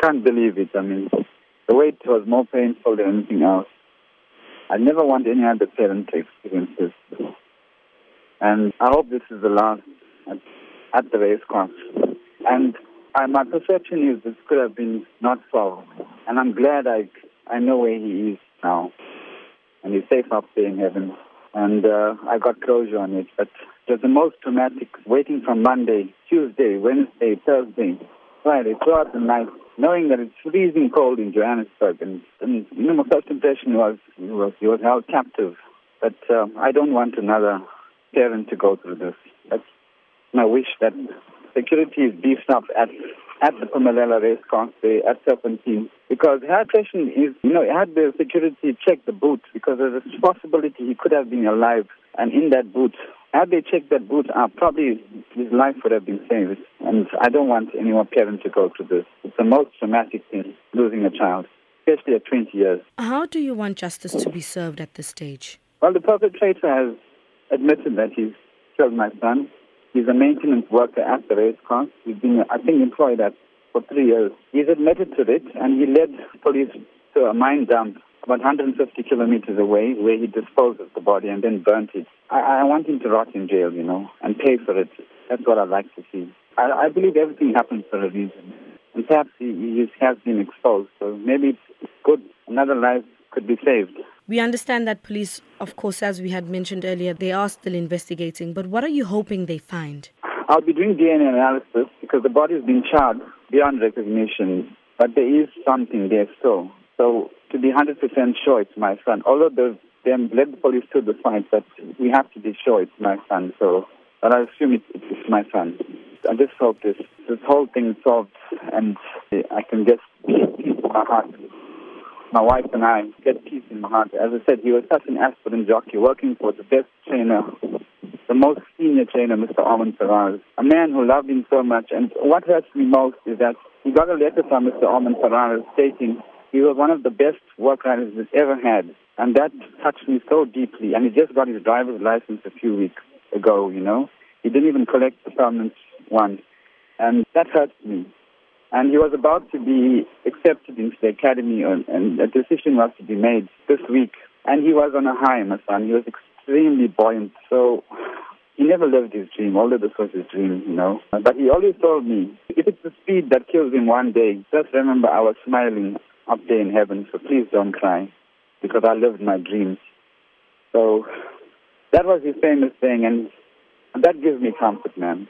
can't believe it. I mean, the wait was more painful than anything else. I never want any other parent to experience this. And I hope this is the last at, at the race course. And my perception is this could have been not solved. And I'm glad I, I know where he is now. And he's safe up there in heaven. And uh, I got closure on it. But it the most traumatic waiting from Monday, Tuesday, Wednesday, Thursday, Friday, throughout the night, knowing that it's freezing cold in Johannesburg. And, and you know, my first impression was he was, he was held captive. But um, I don't want another parent to go through this. That's my wish that security is beefed up at at the Phumelela race course at Turffontein because her question is, you know, had the security checked the boot because there's a possibility he could have been alive and in that boot. Had they checked that boot up, probably his life would have been saved. And I don't want any more parent to go through this. The most traumatic thing, losing a child, especially at 20 years. How do you want justice to be served at this stage? Well, the perpetrator has admitted that he's killed my son. He's a maintenance worker at the race course. He's been, I think, employed at for three years. He's admitted to it, and he led police to a mine dump about 150 kilometers away where he disposed of the body and then burnt it. I, I want him to rot in jail, you know, and pay for it. That's what I'd like to see. I, I believe everything happens for a reason. Perhaps he, he has been exposed, so maybe it's good. Another life could be saved. We understand that police, of course, as we had mentioned earlier, they are still investigating, but what are you hoping they find? I'll be doing DNA analysis because the body has been charred beyond recognition, but there is something there still. So to be 100% sure it's my son, although the, they led the police to the site, but we have to be sure it's my son. So, but I assume it, it's my son. I just hope this this whole thing solved, and I can just be at peace in my heart my wife and I get peace in my heart. As I said, he was such an aspirin jockey, working for the best trainer, the most senior trainer, Mr. Ormond Ferraris, a man who loved him so much. And what hurts me most is that he got a letter from Mr. Ormond Ferraris stating he was one of the best work riders he's ever had. And that touched me so deeply. And he just got his driver's license a few weeks ago, you know. He didn't even collect the permanent one. And that hurts me. And he was about to be accepted into the academy, and, and a decision was to be made this week. And he was on a high, my son. He was extremely buoyant. So he never lived his dream, although this was his dream, you know. But he always told me, if it's the speed that kills him one day, just remember I was smiling up there in heaven, so please don't cry, because I lived my dreams. So that was his famous thing, and that gives me comfort, man.